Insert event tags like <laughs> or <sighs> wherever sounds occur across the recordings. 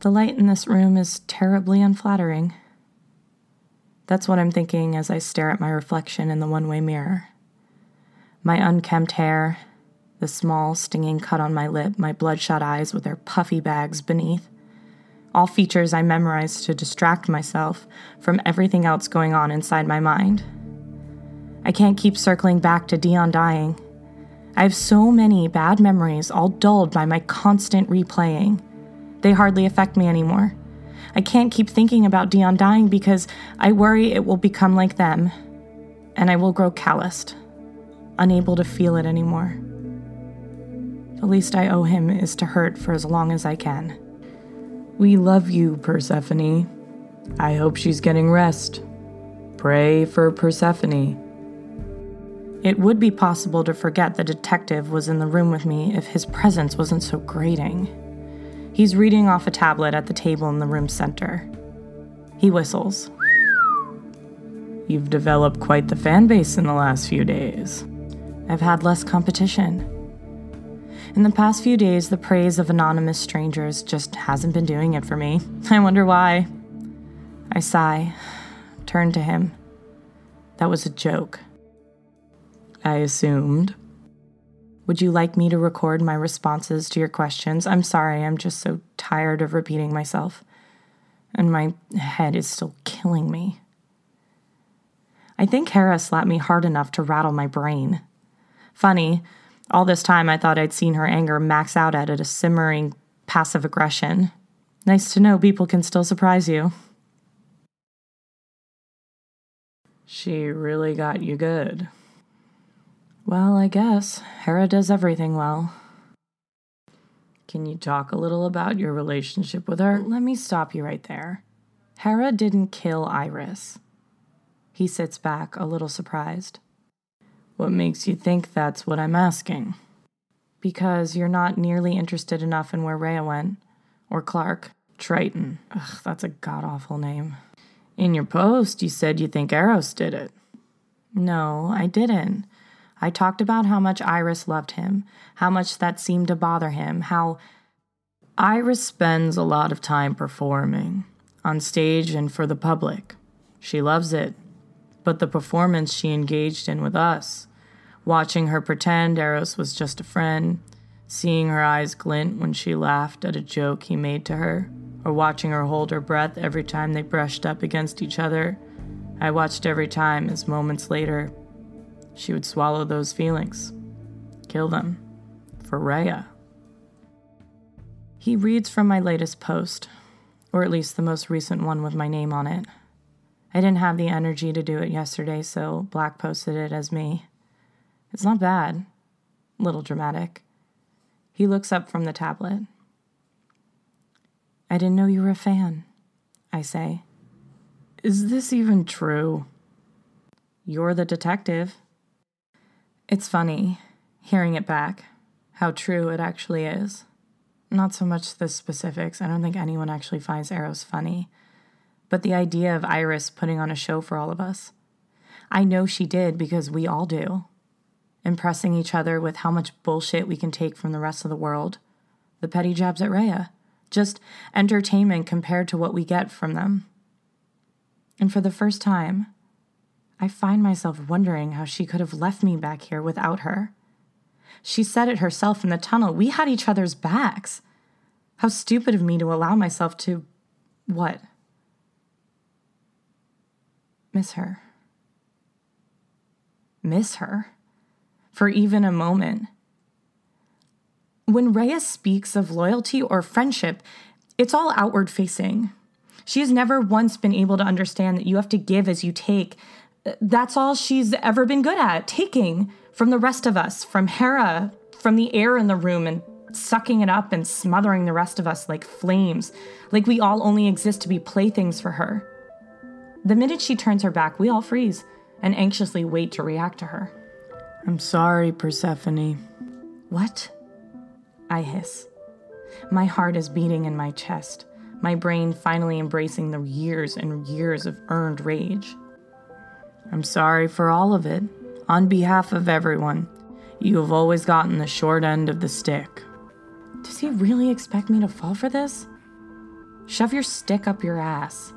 The light in this room is terribly unflattering. That's what I'm thinking as I stare at my reflection in the one way mirror. My unkempt hair, the small, stinging cut on my lip, my bloodshot eyes with their puffy bags beneath. All features I memorized to distract myself from everything else going on inside my mind. I can't keep circling back to Dion dying. I have so many bad memories, all dulled by my constant replaying. They hardly affect me anymore. I can't keep thinking about Dion dying because I worry it will become like them, and I will grow calloused, unable to feel it anymore. The least I owe him is to hurt for as long as I can. We love you, Persephone. I hope she's getting rest. Pray for Persephone. It would be possible to forget the detective was in the room with me if his presence wasn't so grating. He's reading off a tablet at the table in the room center. He whistles. You've developed quite the fan base in the last few days. I've had less competition. In the past few days, the praise of anonymous strangers just hasn't been doing it for me. <laughs> I wonder why. I sigh, turn to him. That was a joke. I assumed. Would you like me to record my responses to your questions? I'm sorry, I'm just so tired of repeating myself. And my head is still killing me. I think Hera slapped me hard enough to rattle my brain. Funny, all this time I thought I'd seen her anger max out at a simmering passive aggression. Nice to know people can still surprise you. She really got you good. Well, I guess. Hera does everything well. Can you talk a little about your relationship with her? Let me stop you right there. Hera didn't kill Iris. He sits back, a little surprised. What makes you think that's what I'm asking? Because you're not nearly interested enough in where Rhea went. Or Clark. Triton. Ugh, that's a god awful name. In your post, you said you think Eros did it. No, I didn't. I talked about how much Iris loved him, how much that seemed to bother him, how Iris spends a lot of time performing, on stage and for the public. She loves it. But the performance she engaged in with us, watching her pretend Eros was just a friend, seeing her eyes glint when she laughed at a joke he made to her, or watching her hold her breath every time they brushed up against each other, I watched every time as moments later she would swallow those feelings, kill them, for Rhea. He reads from my latest post, or at least the most recent one with my name on it. I didn't have the energy to do it yesterday, so Black posted it as me. It's not bad, little dramatic. He looks up from the tablet. I didn't know you were a fan, I say. Is this even true? You're the detective. It's funny, hearing it back, how true it actually is. Not so much the specifics, I don't think anyone actually finds Eros funny, but the idea of Iris putting on a show for all of us. I know she did because we all do. Impressing each other with how much bullshit we can take from the rest of the world. The petty jabs at Rhea. Just entertainment compared to what we get from them. And for the first time, I find myself wondering how she could have left me back here without her. She said it herself in the tunnel. We had each other's backs. How stupid of me to allow myself to. what? Miss her. Miss her? For even a moment. When Rhea speaks of loyalty or friendship, it's all outward facing. She has never once been able to understand that you have to give as you take, that's all she's ever been good at taking from the rest of us, from Hera, from the air in the room, and sucking it up and smothering the rest of us like flames, like we all only exist to be playthings for her. The minute she turns her back, we all freeze and anxiously wait to react to her. I'm sorry, Persephone. What? I hiss. My heart is beating in my chest, my brain finally embracing the years and years of earned rage. I'm sorry for all of it. On behalf of everyone, you have always gotten the short end of the stick. Does he really expect me to fall for this? Shove your stick up your ass.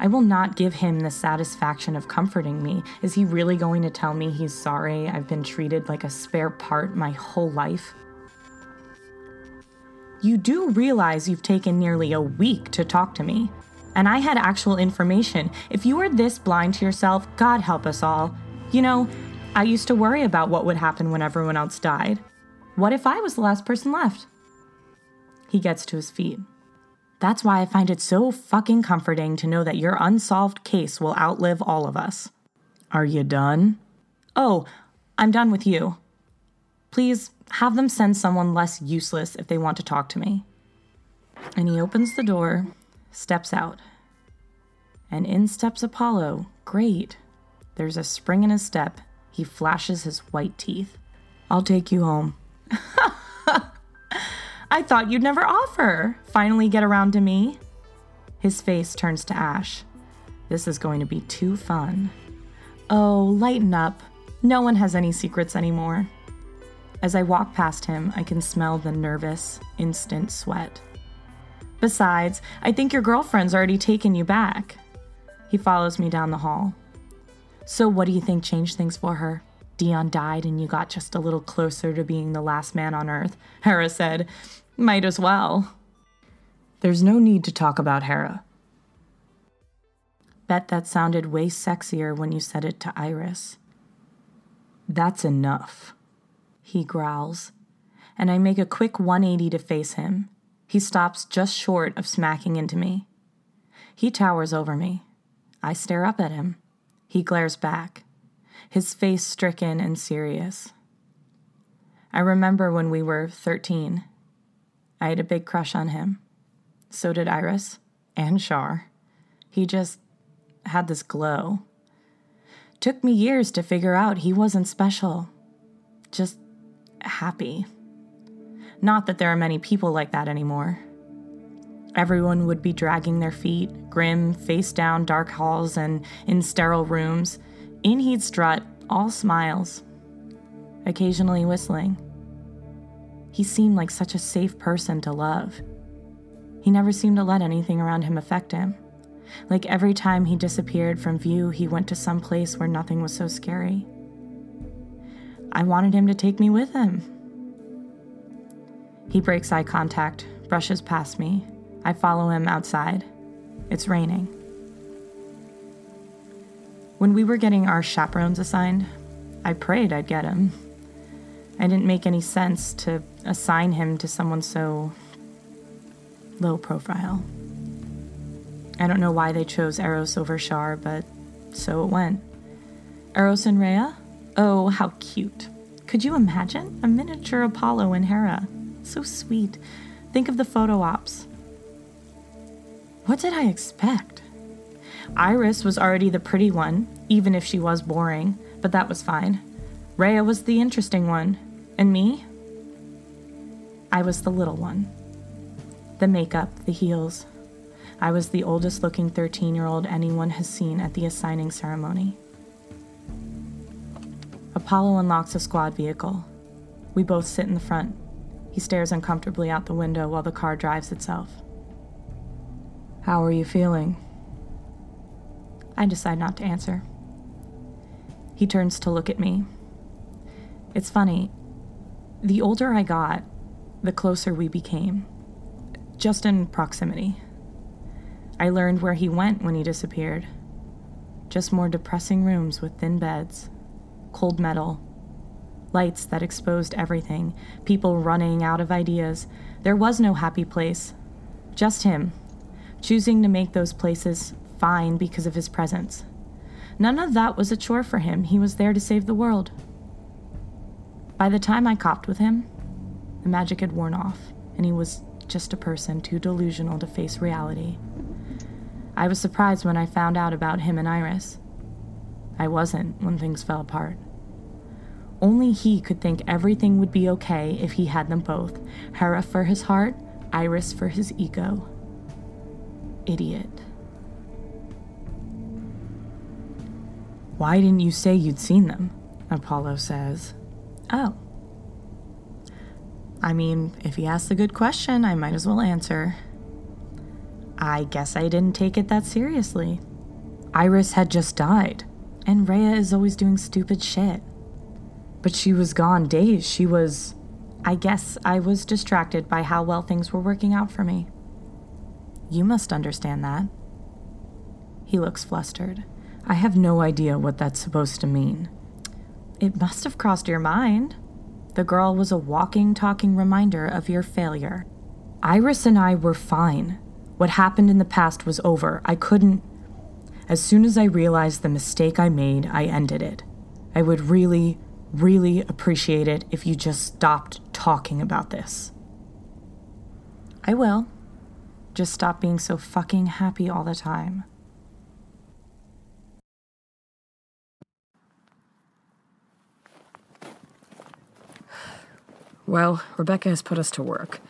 I will not give him the satisfaction of comforting me. Is he really going to tell me he's sorry I've been treated like a spare part my whole life? You do realize you've taken nearly a week to talk to me. And I had actual information. If you were this blind to yourself, God help us all. You know, I used to worry about what would happen when everyone else died. What if I was the last person left? He gets to his feet. That's why I find it so fucking comforting to know that your unsolved case will outlive all of us. Are you done? Oh, I'm done with you. Please have them send someone less useless if they want to talk to me. And he opens the door, steps out. And in steps Apollo. Great. There's a spring in his step. He flashes his white teeth. I'll take you home. <laughs> I thought you'd never offer. Finally get around to me. His face turns to ash. This is going to be too fun. Oh, lighten up. No one has any secrets anymore. As I walk past him, I can smell the nervous, instant sweat. Besides, I think your girlfriend's already taken you back. He follows me down the hall. So, what do you think changed things for her? Dion died and you got just a little closer to being the last man on Earth. <laughs> Hera said, Might as well. There's no need to talk about Hera. Bet that sounded way sexier when you said it to Iris. That's enough, he growls, and I make a quick 180 to face him. He stops just short of smacking into me. He towers over me. I stare up at him. He glares back his face stricken and serious. I remember when we were 13. I had a big crush on him. So did Iris and Shar. He just had this glow. Took me years to figure out he wasn't special, just happy. Not that there are many people like that anymore. Everyone would be dragging their feet, grim, face down dark halls and in sterile rooms, in he'd strut, all smiles, occasionally whistling. He seemed like such a safe person to love. He never seemed to let anything around him affect him. Like every time he disappeared from view, he went to some place where nothing was so scary. I wanted him to take me with him. He breaks eye contact, brushes past me. I follow him outside. It's raining. When we were getting our chaperones assigned, I prayed I'd get him. I didn't make any sense to assign him to someone so low profile. I don't know why they chose Eros over Shar, but so it went. Eros and Rhea? Oh, how cute. Could you imagine? A miniature Apollo and Hera. So sweet. Think of the photo ops. What did I expect? Iris was already the pretty one, even if she was boring, but that was fine. Rhea was the interesting one. And me? I was the little one. The makeup, the heels. I was the oldest looking 13 year old anyone has seen at the assigning ceremony. Apollo unlocks a squad vehicle. We both sit in the front. He stares uncomfortably out the window while the car drives itself. How are you feeling? I decide not to answer. He turns to look at me. It's funny. The older I got, the closer we became. Just in proximity. I learned where he went when he disappeared. Just more depressing rooms with thin beds, cold metal, lights that exposed everything, people running out of ideas. There was no happy place. Just him, choosing to make those places fine because of his presence. None of that was a chore for him. He was there to save the world. By the time I copped with him, the magic had worn off, and he was just a person too delusional to face reality. I was surprised when I found out about him and Iris. I wasn't when things fell apart. Only he could think everything would be okay if he had them both Hera for his heart, Iris for his ego. Idiot. Why didn't you say you'd seen them? Apollo says. Oh. I mean, if he asks a good question, I might as well answer. I guess I didn't take it that seriously. Iris had just died, and Rhea is always doing stupid shit. But she was gone days. She was. I guess I was distracted by how well things were working out for me. You must understand that. He looks flustered. I have no idea what that's supposed to mean. It must have crossed your mind. The girl was a walking, talking reminder of your failure. Iris and I were fine. What happened in the past was over. I couldn't. As soon as I realized the mistake I made, I ended it. I would really, really appreciate it if you just stopped talking about this. I will. Just stop being so fucking happy all the time. Well, Rebecca has put us to work.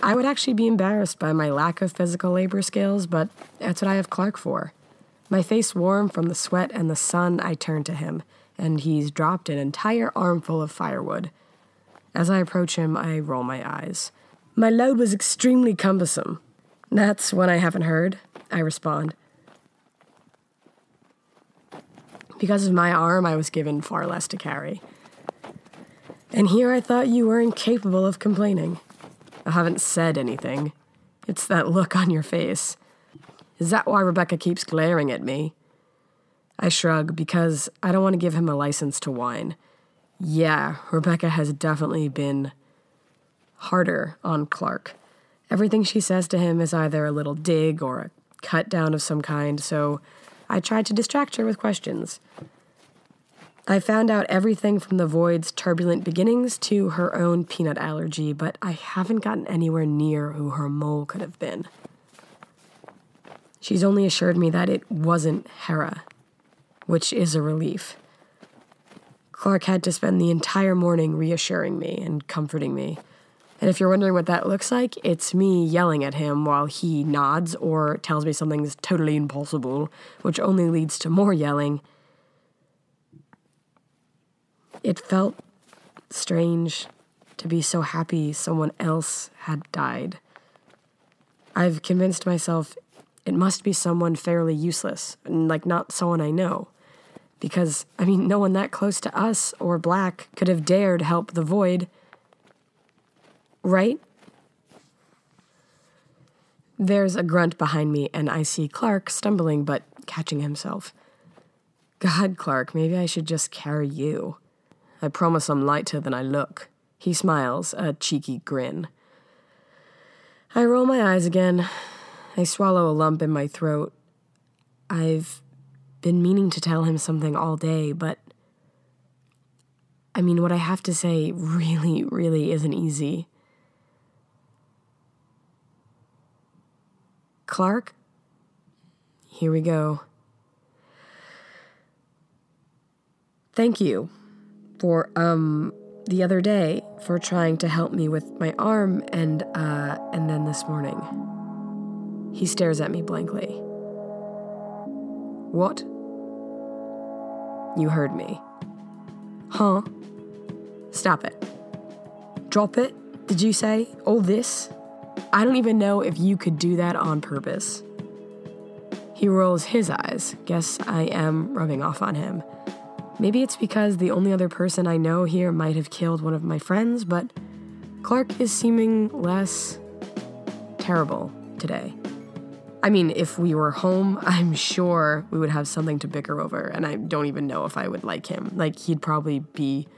I would actually be embarrassed by my lack of physical labor skills, but that's what I have Clark for. My face warm from the sweat and the sun, I turn to him, and he's dropped an entire armful of firewood. As I approach him, I roll my eyes. My load was extremely cumbersome. That's one I haven't heard, I respond. Because of my arm, I was given far less to carry. And here I thought you were incapable of complaining. I haven't said anything. It's that look on your face. Is that why Rebecca keeps glaring at me? I shrug because I don't want to give him a license to whine. Yeah, Rebecca has definitely been harder on Clark. Everything she says to him is either a little dig or a cut down of some kind, so I tried to distract her with questions. I found out everything from the Void's turbulent beginnings to her own peanut allergy, but I haven't gotten anywhere near who her mole could have been. She's only assured me that it wasn't Hera, which is a relief. Clark had to spend the entire morning reassuring me and comforting me. And if you're wondering what that looks like, it's me yelling at him while he nods or tells me something's totally impossible, which only leads to more yelling it felt strange to be so happy someone else had died. I've convinced myself it must be someone fairly useless, like not someone I know. Because, I mean, no one that close to us or Black could have dared help the void. Right? There's a grunt behind me, and I see Clark stumbling but catching himself. God, Clark, maybe I should just carry you. I promise I'm lighter than I look. He smiles, a cheeky grin. I roll my eyes again. I swallow a lump in my throat. I've been meaning to tell him something all day, but I mean, what I have to say really, really isn't easy. Clark? Here we go. Thank you for um the other day for trying to help me with my arm and uh and then this morning. He stares at me blankly. What? You heard me. Huh? Stop it. Drop it? Did you say? All this? I don't even know if you could do that on purpose. He rolls his eyes. Guess I am rubbing off on him. Maybe it's because the only other person I know here might have killed one of my friends, but Clark is seeming less terrible today. I mean, if we were home, <laughs> I'm sure we would have something to bicker over, and I don't even know if I would like him. Like, he'd probably be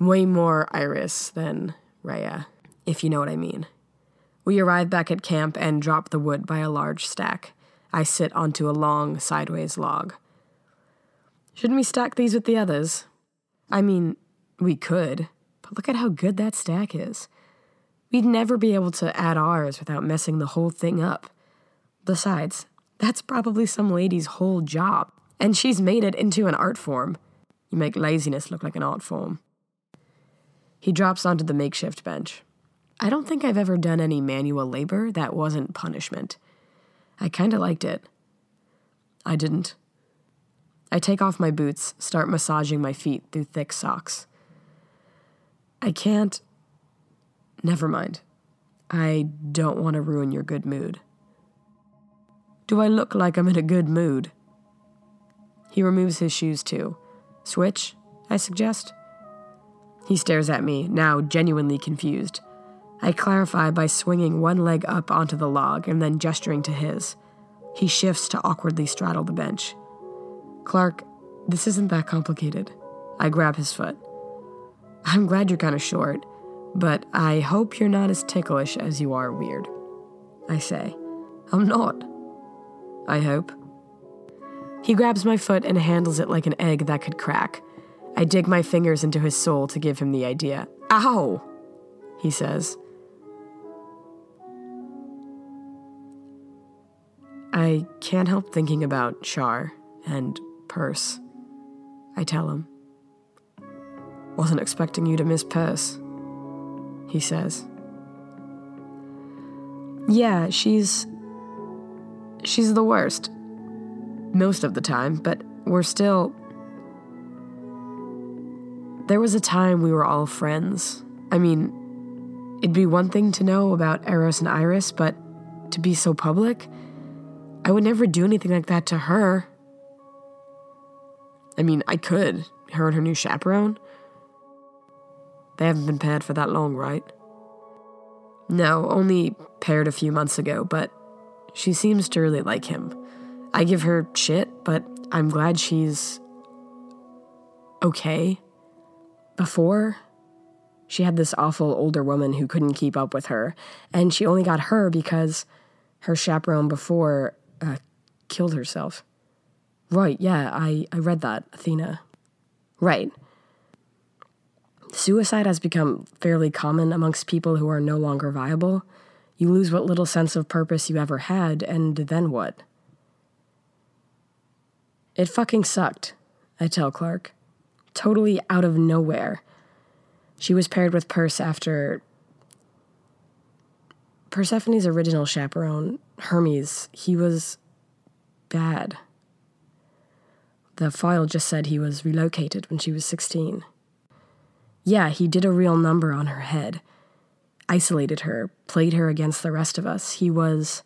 way more Iris than Rhea, if you know what I mean. We arrive back at camp and drop the wood by a large stack. I sit onto a long, sideways log. Shouldn't we stack these with the others? I mean, we could, but look at how good that stack is. We'd never be able to add ours without messing the whole thing up. Besides, that's probably some lady's whole job, and she's made it into an art form. You make laziness look like an art form. He drops onto the makeshift bench. I don't think I've ever done any manual labor that wasn't punishment. I kinda liked it. I didn't. I take off my boots, start massaging my feet through thick socks. I can't. Never mind. I don't want to ruin your good mood. Do I look like I'm in a good mood? He removes his shoes too. Switch, I suggest. He stares at me, now genuinely confused. I clarify by swinging one leg up onto the log and then gesturing to his. He shifts to awkwardly straddle the bench. Clark, this isn't that complicated. I grab his foot. I'm glad you're kind of short, but I hope you're not as ticklish as you are weird. I say. I'm not. I hope. He grabs my foot and handles it like an egg that could crack. I dig my fingers into his sole to give him the idea. Ow! He says. I can't help thinking about Char and Purse. I tell him. Wasn't expecting you to miss Purse, he says. Yeah, she's. She's the worst. Most of the time, but we're still. There was a time we were all friends. I mean, it'd be one thing to know about Eros and Iris, but to be so public? I would never do anything like that to her. I mean, I could. Her and her new chaperone. They haven't been paired for that long, right? No, only paired a few months ago, but she seems to really like him. I give her shit, but I'm glad she's okay. Before, she had this awful older woman who couldn't keep up with her, and she only got her because her chaperone before uh, killed herself. Right, yeah, I, I read that, Athena. Right. Suicide has become fairly common amongst people who are no longer viable. You lose what little sense of purpose you ever had, and then what? It fucking sucked, I tell Clark. Totally out of nowhere. She was paired with Perce after. Persephone's original chaperone, Hermes, he was bad. The file just said he was relocated when she was 16. Yeah, he did a real number on her head, isolated her, played her against the rest of us. He was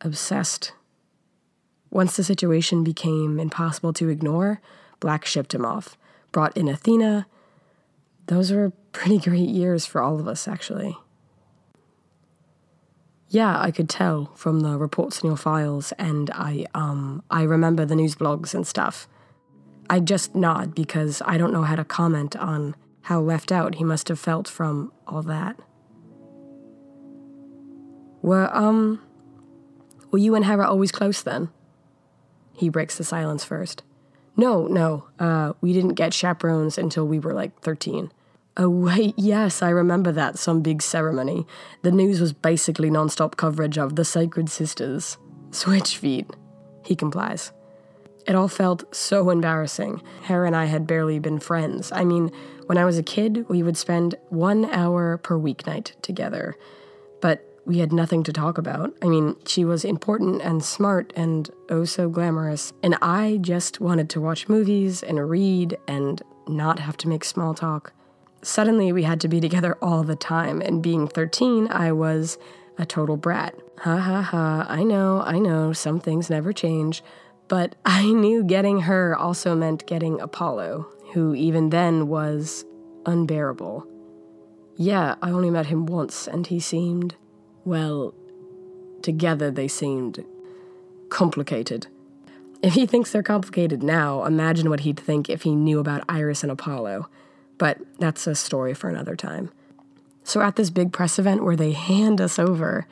obsessed. Once the situation became impossible to ignore, Black shipped him off, brought in Athena. Those were pretty great years for all of us, actually. Yeah, I could tell from the reports in your files, and I um I remember the news blogs and stuff. I just nod because I don't know how to comment on how left out he must have felt from all that. Were um were you and Hera always close then? He breaks the silence first. No, no, uh, we didn't get chaperones until we were like 13. Oh, wait, <laughs> yes, I remember that, some big ceremony. The news was basically non stop coverage of the Sacred Sisters. Switch feet. He complies. It all felt so embarrassing. Hera and I had barely been friends. I mean, when I was a kid, we would spend one hour per weeknight together. But we had nothing to talk about. I mean, she was important and smart and oh so glamorous. And I just wanted to watch movies and read and not have to make small talk. Suddenly, we had to be together all the time, and being 13, I was a total brat. Ha ha ha, I know, I know, some things never change. But I knew getting her also meant getting Apollo, who even then was unbearable. Yeah, I only met him once, and he seemed, well, together they seemed complicated. If he thinks they're complicated now, imagine what he'd think if he knew about Iris and Apollo but that's a story for another time. So, at this big press event where they hand us over,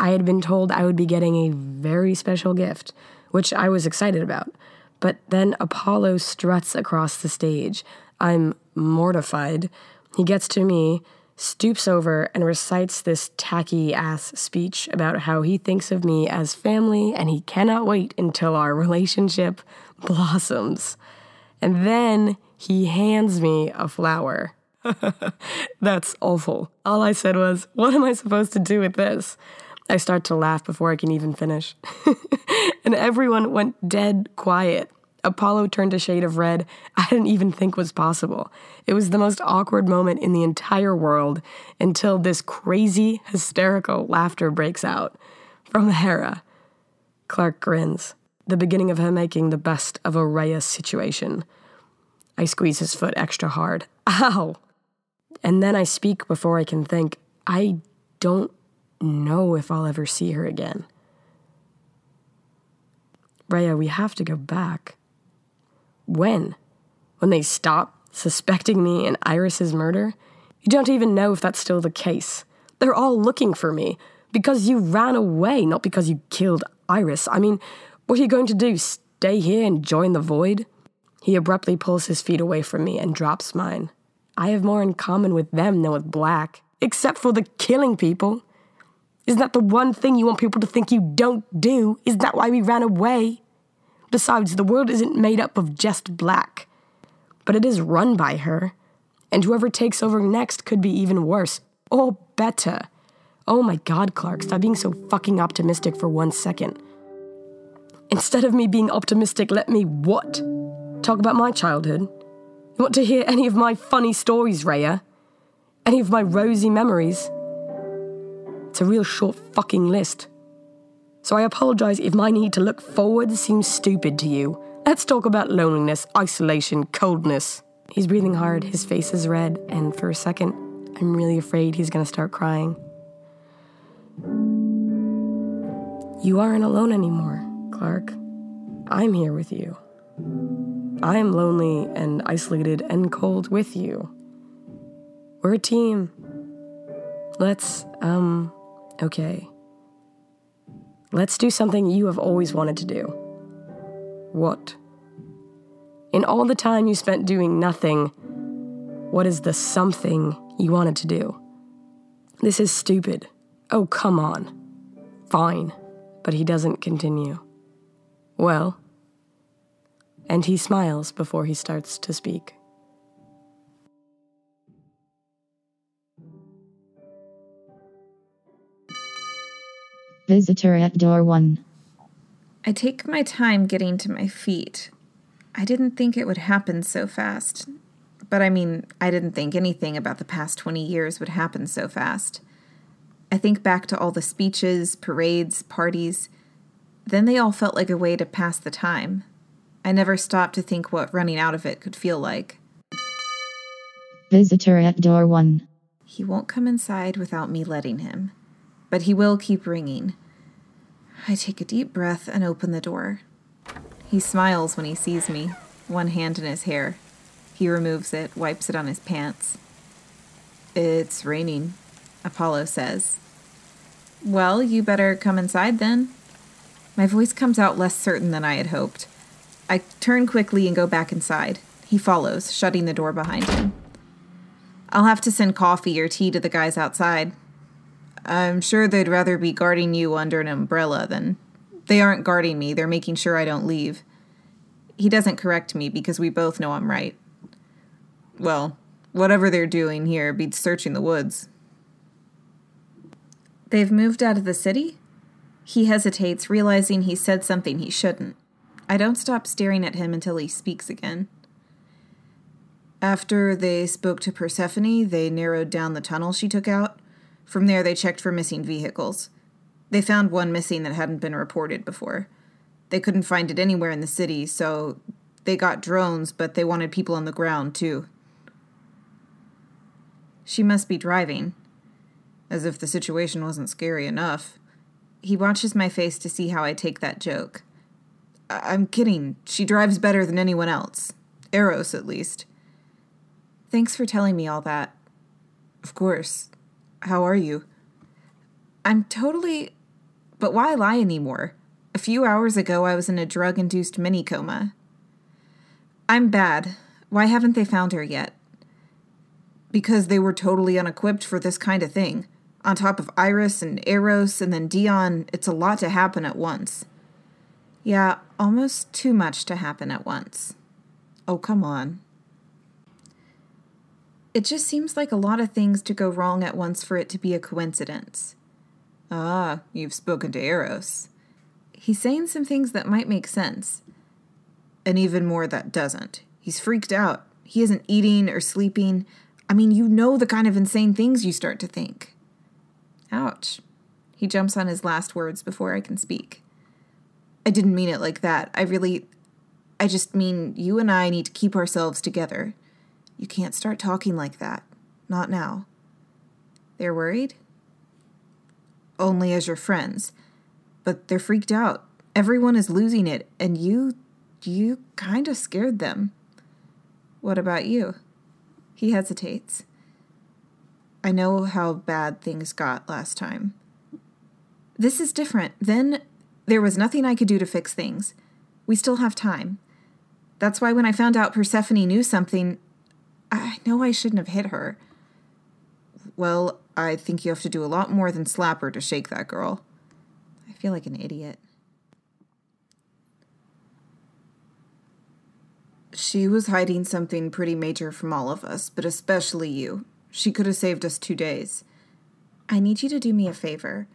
I had been told I would be getting a very special gift, which I was excited about. But then Apollo struts across the stage. I'm mortified. He gets to me, stoops over, and recites this tacky ass speech about how he thinks of me as family and he cannot wait until our relationship <laughs> blossoms. And then he hands me a flower. <laughs> That's awful. All I said was, What am I supposed to do with this? I start to laugh before I can even finish. <laughs> and everyone went dead quiet. Apollo turned a shade of red I didn't even think was possible. It was the most awkward moment in the entire world until this crazy, hysterical laughter breaks out from Hera. Clark grins, the beginning of her making the best of a Rhea situation. I squeeze his foot extra hard. Ow! And then I speak before I can think. I don't know if I'll ever see her again. Rhea, we have to go back. When? When they stop suspecting me in Iris's murder? You don't even know if that's still the case. They're all looking for me because you ran away, not because you killed Iris. I mean, what are you going to do? Stay here and join the void? He abruptly pulls his feet away from me and drops mine. I have more in common with them than with Black, except for the killing people. Isn't that the one thing you want people to think you don't do? Isn't that why we ran away? Besides, the world isn't made up of just Black, but it is run by her. And whoever takes over next could be even worse, or better. Oh my god, Clark, stop being so fucking optimistic for one second. Instead of me being optimistic, let me what? Talk about my childhood? You want to hear any of my funny stories, Rhea? Any of my rosy memories? It's a real short fucking list. So I apologize if my need to look forward seems stupid to you. Let's talk about loneliness, isolation, coldness. He's breathing hard, his face is red, and for a second, I'm really afraid he's gonna start crying. You aren't alone anymore, Clark. I'm here with you. I'm lonely and isolated and cold with you. We're a team. Let's, um, okay. Let's do something you have always wanted to do. What? In all the time you spent doing nothing, what is the something you wanted to do? This is stupid. Oh, come on. Fine. But he doesn't continue. Well, and he smiles before he starts to speak. Visitor at door one. I take my time getting to my feet. I didn't think it would happen so fast. But I mean, I didn't think anything about the past 20 years would happen so fast. I think back to all the speeches, parades, parties. Then they all felt like a way to pass the time. I never stopped to think what running out of it could feel like. Visitor at door one. He won't come inside without me letting him, but he will keep ringing. I take a deep breath and open the door. He smiles when he sees me, one hand in his hair. He removes it, wipes it on his pants. It's raining, Apollo says. Well, you better come inside then. My voice comes out less certain than I had hoped. I turn quickly and go back inside. He follows, shutting the door behind him. I'll have to send coffee or tea to the guys outside. I'm sure they'd rather be guarding you under an umbrella than. They aren't guarding me, they're making sure I don't leave. He doesn't correct me because we both know I'm right. Well, whatever they're doing here beats searching the woods. They've moved out of the city? He hesitates, realizing he said something he shouldn't. I don't stop staring at him until he speaks again. After they spoke to Persephone, they narrowed down the tunnel she took out. From there, they checked for missing vehicles. They found one missing that hadn't been reported before. They couldn't find it anywhere in the city, so they got drones, but they wanted people on the ground, too. She must be driving. As if the situation wasn't scary enough. He watches my face to see how I take that joke. I- I'm kidding. She drives better than anyone else. Eros, at least. Thanks for telling me all that. Of course. How are you? I'm totally. But why lie anymore? A few hours ago, I was in a drug induced mini coma. I'm bad. Why haven't they found her yet? Because they were totally unequipped for this kind of thing. On top of Iris and Eros and then Dion, it's a lot to happen at once. Yeah, almost too much to happen at once. Oh, come on. It just seems like a lot of things to go wrong at once for it to be a coincidence. Ah, you've spoken to Eros. He's saying some things that might make sense, and even more that doesn't. He's freaked out. He isn't eating or sleeping. I mean, you know the kind of insane things you start to think. Ouch. He jumps on his last words before I can speak. I didn't mean it like that. I really. I just mean you and I need to keep ourselves together. You can't start talking like that. Not now. They're worried? Only as your friends. But they're freaked out. Everyone is losing it, and you. you kind of scared them. What about you? He hesitates. I know how bad things got last time. This is different. Then there was nothing I could do to fix things. We still have time. That's why when I found out Persephone knew something, I know I shouldn't have hit her. Well, I think you have to do a lot more than slap her to shake that girl. I feel like an idiot. She was hiding something pretty major from all of us, but especially you. She could have saved us two days. I need you to do me a favor.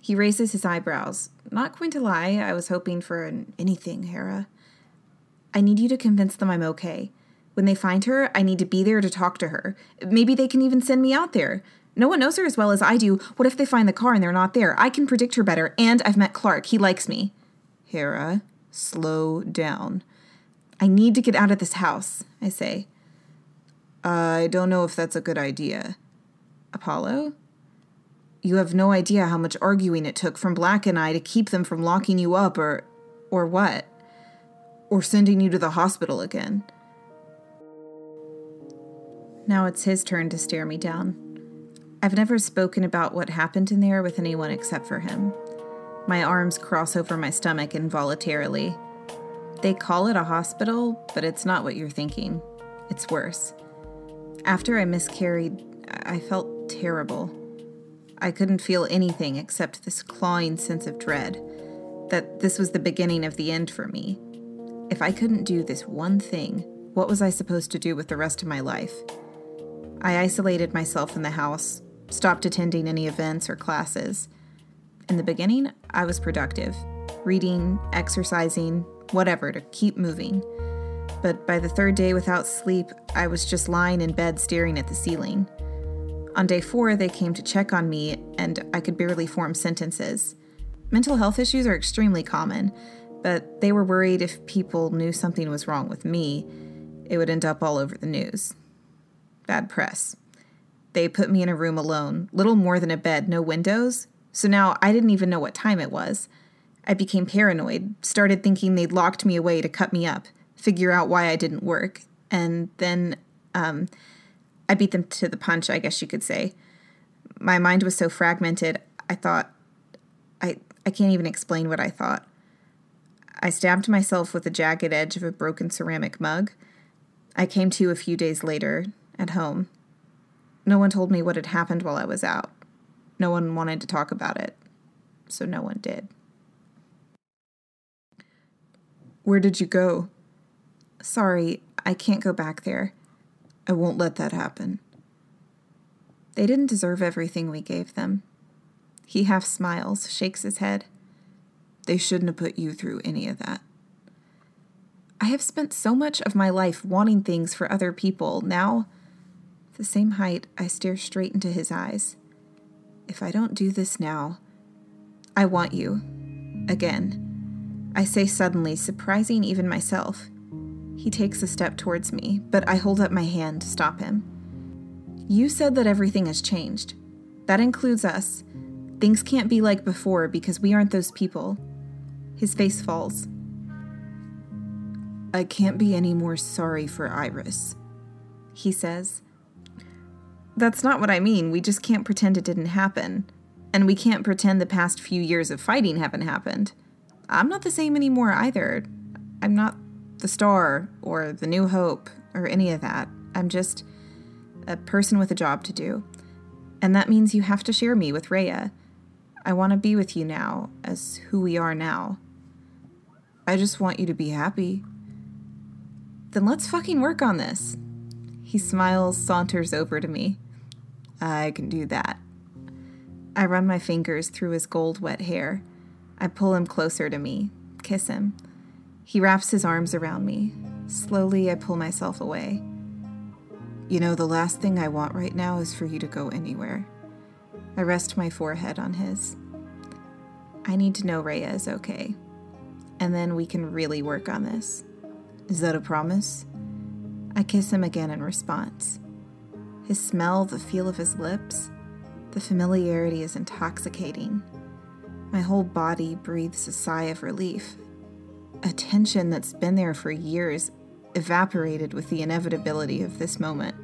He raises his eyebrows. Not going to lie, I was hoping for an anything, Hera. I need you to convince them I'm okay. When they find her, I need to be there to talk to her. Maybe they can even send me out there. No one knows her as well as I do. What if they find the car and they're not there? I can predict her better, and I've met Clark. He likes me. Hera, slow down. I need to get out of this house, I say. I don't know if that's a good idea. Apollo? You have no idea how much arguing it took from Black and I to keep them from locking you up or or what? Or sending you to the hospital again. Now it's his turn to stare me down. I've never spoken about what happened in there with anyone except for him. My arms cross over my stomach involuntarily. They call it a hospital, but it's not what you're thinking. It's worse. After I miscarried, I felt terrible. I couldn't feel anything except this clawing sense of dread that this was the beginning of the end for me. If I couldn't do this one thing, what was I supposed to do with the rest of my life? I isolated myself in the house, stopped attending any events or classes. In the beginning, I was productive, reading, exercising, whatever to keep moving. But by the third day without sleep, I was just lying in bed staring at the ceiling. On day four, they came to check on me, and I could barely form sentences. Mental health issues are extremely common, but they were worried if people knew something was wrong with me, it would end up all over the news. Bad press. They put me in a room alone, little more than a bed, no windows, so now I didn't even know what time it was. I became paranoid, started thinking they'd locked me away to cut me up, figure out why I didn't work, and then um, I beat them to the punch, I guess you could say. My mind was so fragmented, I thought, I, I can't even explain what I thought. I stabbed myself with the jagged edge of a broken ceramic mug. I came to a few days later, at home. No one told me what had happened while I was out. No one wanted to talk about it, so no one did. Where did you go? Sorry, I can't go back there. I won't let that happen. They didn't deserve everything we gave them. He half smiles, shakes his head. They shouldn't have put you through any of that. I have spent so much of my life wanting things for other people. Now, the same height, I stare straight into his eyes. If I don't do this now, I want you. Again. I say suddenly, surprising even myself. He takes a step towards me, but I hold up my hand to stop him. You said that everything has changed. That includes us. Things can't be like before because we aren't those people. His face falls. I can't be any more sorry for Iris, he says. That's not what I mean. We just can't pretend it didn't happen. And we can't pretend the past few years of fighting haven't happened. I'm not the same anymore either. I'm not the star or the new hope or any of that. I'm just a person with a job to do. And that means you have to share me with Rhea. I want to be with you now as who we are now. I just want you to be happy. Then let's fucking work on this. He smiles, saunters over to me. I can do that. I run my fingers through his gold wet hair. I pull him closer to me, kiss him. He wraps his arms around me. Slowly, I pull myself away. You know, the last thing I want right now is for you to go anywhere. I rest my forehead on his. I need to know Rhea is okay. and then we can really work on this. Is that a promise? I kiss him again in response. His smell, the feel of his lips, the familiarity is intoxicating. My whole body breathes a sigh of relief. A tension that's been there for years evaporated with the inevitability of this moment.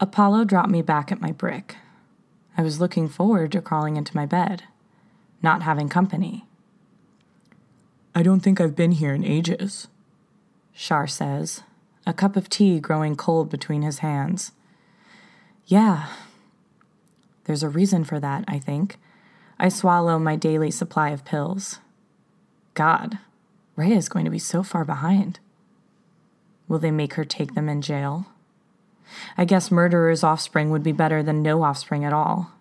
Apollo dropped me back at my brick. I was looking forward to crawling into my bed, not having company. I don't think I've been here in ages, Shar says, a cup of tea growing cold between his hands. Yeah. There's a reason for that, I think. I swallow my daily supply of pills. God, Rhea is going to be so far behind. Will they make her take them in jail? I guess murderer's offspring would be better than no offspring at all.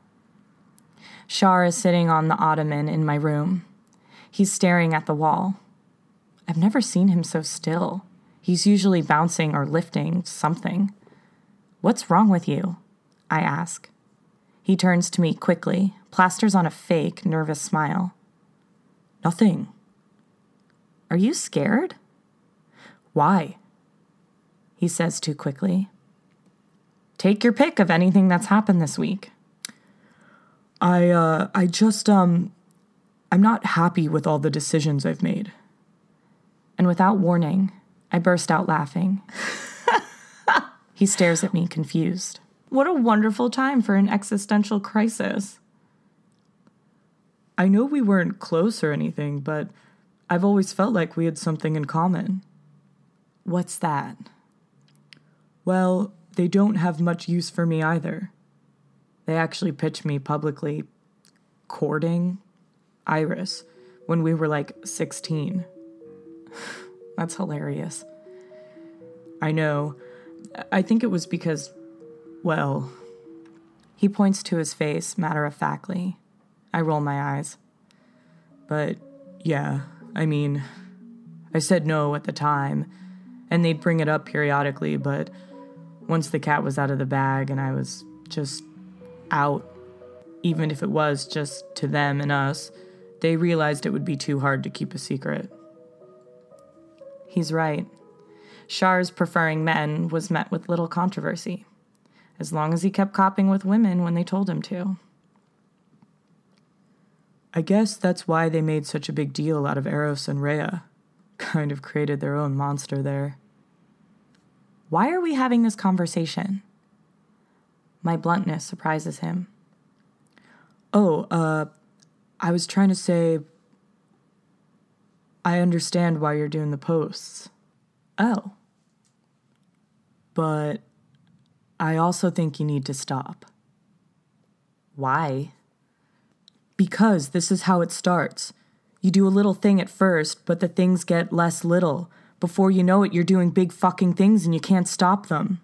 Shar is sitting on the ottoman in my room. He's staring at the wall. I've never seen him so still. He's usually bouncing or lifting something. What's wrong with you? I ask. He turns to me quickly, plasters on a fake, nervous smile. Nothing. Are you scared? Why? He says too quickly. Take your pick of anything that's happened this week. I, uh, I just, um, I'm not happy with all the decisions I've made. And without warning, I burst out laughing. <laughs> he stares at me confused. What a wonderful time for an existential crisis. I know we weren't close or anything, but I've always felt like we had something in common. What's that? Well, they don't have much use for me either. They actually pitched me publicly courting Iris when we were like 16. <sighs> That's hilarious. I know. I think it was because, well. He points to his face matter of factly. I roll my eyes. But yeah, I mean, I said no at the time, and they'd bring it up periodically, but once the cat was out of the bag and I was just out, even if it was just to them and us, they realized it would be too hard to keep a secret. He's right. Shar's preferring men was met with little controversy, as long as he kept copping with women when they told him to. I guess that's why they made such a big deal out of Eros and Rhea. <laughs> Kind of created their own monster there. Why are we having this conversation? My bluntness surprises him. Oh, uh, I was trying to say. I understand why you're doing the posts. Oh. But I also think you need to stop. Why? Because this is how it starts. You do a little thing at first, but the things get less little. Before you know it, you're doing big fucking things and you can't stop them.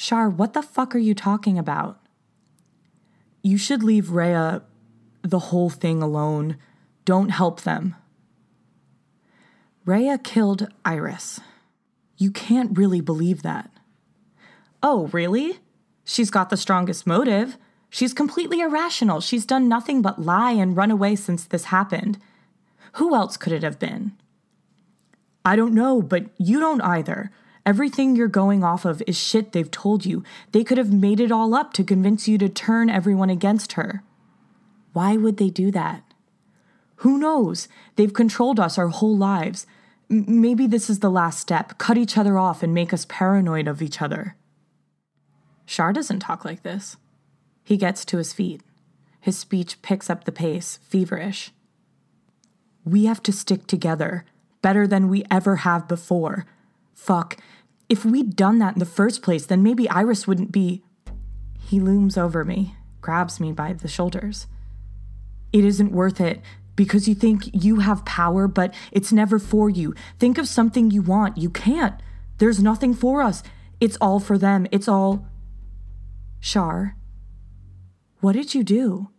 Shar, what the fuck are you talking about? You should leave Rhea the whole thing alone. Don't help them. Rhea killed Iris. You can't really believe that. Oh, really? She's got the strongest motive. She's completely irrational. She's done nothing but lie and run away since this happened. Who else could it have been? I don't know, but you don't either. Everything you're going off of is shit they've told you. They could have made it all up to convince you to turn everyone against her. Why would they do that? Who knows? They've controlled us our whole lives. M- maybe this is the last step cut each other off and make us paranoid of each other. Shar doesn't talk like this. He gets to his feet. His speech picks up the pace, feverish. We have to stick together, better than we ever have before. Fuck. If we'd done that in the first place, then maybe Iris wouldn't be. He looms over me, grabs me by the shoulders. It isn't worth it because you think you have power, but it's never for you. Think of something you want. You can't. There's nothing for us. It's all for them. It's all. Shar, what did you do?